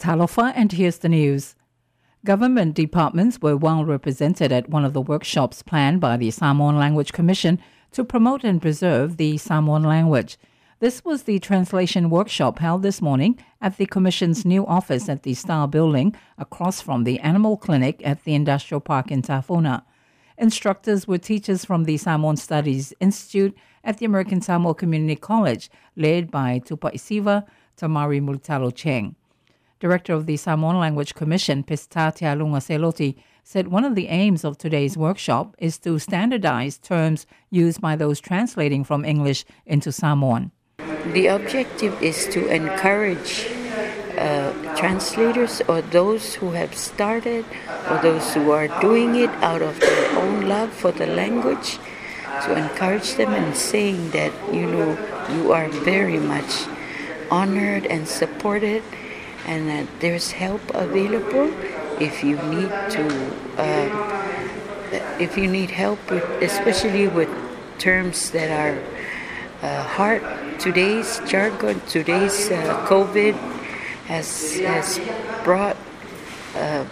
Talofa, and here's the news. Government departments were well represented at one of the workshops planned by the Samoan Language Commission to promote and preserve the Samoan language. This was the translation workshop held this morning at the Commission's new office at the Star Building across from the Animal Clinic at the Industrial Park in Tafuna. Instructors were teachers from the Samoan Studies Institute at the American Samoa Community College, led by Tupaisiva Tamari Mulitalo Cheng. Director of the Samoan Language Commission, Pistatia Lunga Seloti, said one of the aims of today's workshop is to standardize terms used by those translating from English into Samoan. The objective is to encourage uh, translators or those who have started or those who are doing it out of their own love for the language to encourage them and saying that you know you are very much honored and supported and that there's help available if you need to uh, if you need help with especially with terms that are uh, hard. Today's jargon today's uh, covid has has brought uh,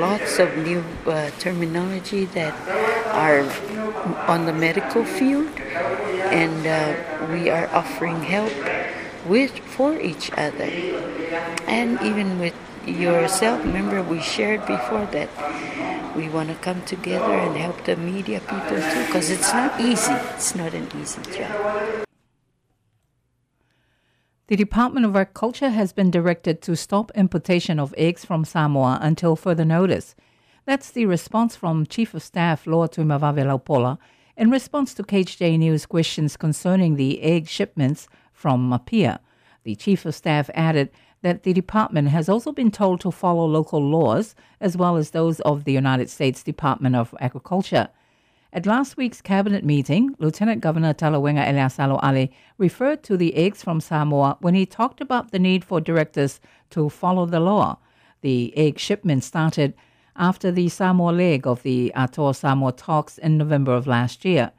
lots of new uh, terminology that are on the medical field and we are offering help with for each other. And even with yourself remember we shared before that we want to come together and help the media people too because it's not easy. It's not an easy job. The Department of Agriculture has been directed to stop importation of eggs from Samoa until further notice. That's the response from Chief of Staff Loa Tuimavave in response to KHJ News questions concerning the egg shipments from Apia. The Chief of Staff added that the department has also been told to follow local laws as well as those of the United States Department of Agriculture. At last week's cabinet meeting, Lieutenant Governor Talauega Eleasalo Ale referred to the eggs from Samoa when he talked about the need for directors to follow the law. The egg shipment started after the Samoa leg of the Atoa Samoa talks in November of last year,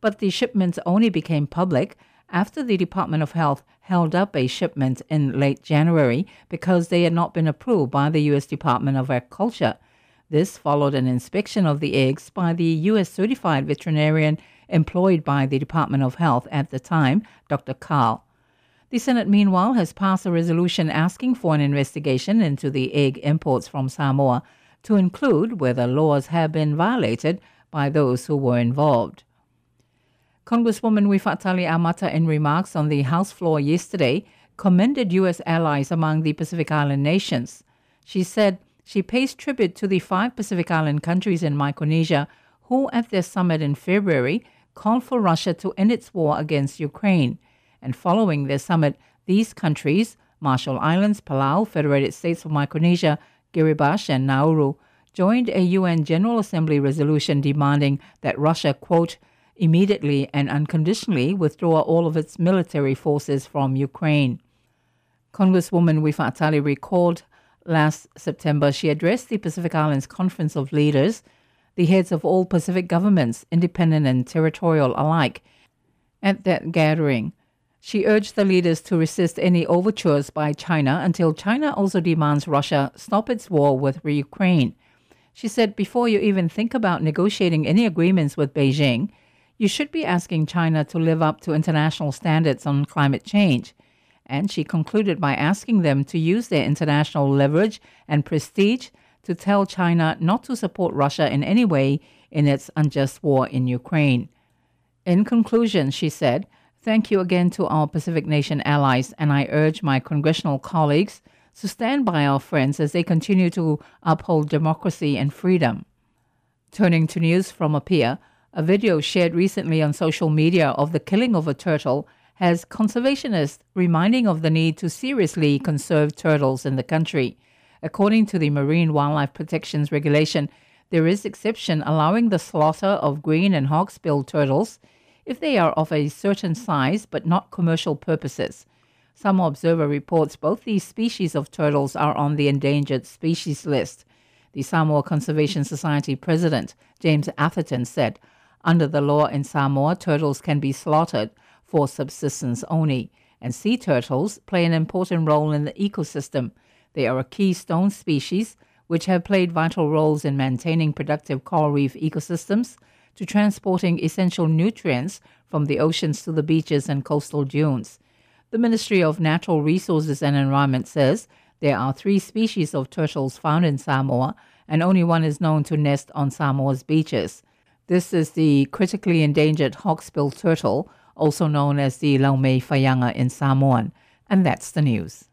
but the shipments only became public after the Department of Health held up a shipment in late January because they had not been approved by the U.S. Department of Agriculture. This followed an inspection of the eggs by the U.S. certified veterinarian employed by the Department of Health at the time, Dr. Carl. The Senate, meanwhile, has passed a resolution asking for an investigation into the egg imports from Samoa to include whether laws have been violated by those who were involved. Congresswoman Uifaatali Amata, in remarks on the House floor yesterday, commended U.S. allies among the Pacific Island nations. She said, she pays tribute to the five Pacific Island countries in Micronesia who, at their summit in February, called for Russia to end its war against Ukraine. And following their summit, these countries, Marshall Islands, Palau, Federated States of Micronesia, Kiribati, and Nauru, joined a UN General Assembly resolution demanding that Russia, quote, immediately and unconditionally withdraw all of its military forces from Ukraine. Congresswoman Uifaatali recalled Last September, she addressed the Pacific Islands Conference of Leaders, the heads of all Pacific governments, independent and territorial alike. At that gathering, she urged the leaders to resist any overtures by China until China also demands Russia stop its war with Ukraine. She said, before you even think about negotiating any agreements with Beijing, you should be asking China to live up to international standards on climate change and she concluded by asking them to use their international leverage and prestige to tell China not to support Russia in any way in its unjust war in Ukraine. In conclusion, she said, Thank you again to our Pacific Nation allies, and I urge my congressional colleagues to stand by our friends as they continue to uphold democracy and freedom. Turning to news from Apia, a video shared recently on social media of the killing of a turtle has conservationists reminding of the need to seriously conserve turtles in the country. According to the Marine Wildlife Protections Regulation, there is exception allowing the slaughter of green and hawksbill turtles if they are of a certain size but not commercial purposes. Some observer reports both these species of turtles are on the endangered species list. The Samoa Conservation Society president, James Atherton, said, Under the law in Samoa, turtles can be slaughtered for subsistence only, and sea turtles play an important role in the ecosystem. They are a keystone species which have played vital roles in maintaining productive coral reef ecosystems, to transporting essential nutrients from the oceans to the beaches and coastal dunes. The Ministry of Natural Resources and Environment says there are three species of turtles found in Samoa, and only one is known to nest on Samoa's beaches. This is the critically endangered hawksbill turtle, also known as the Laumei fayanga in Samoan. And that's the news.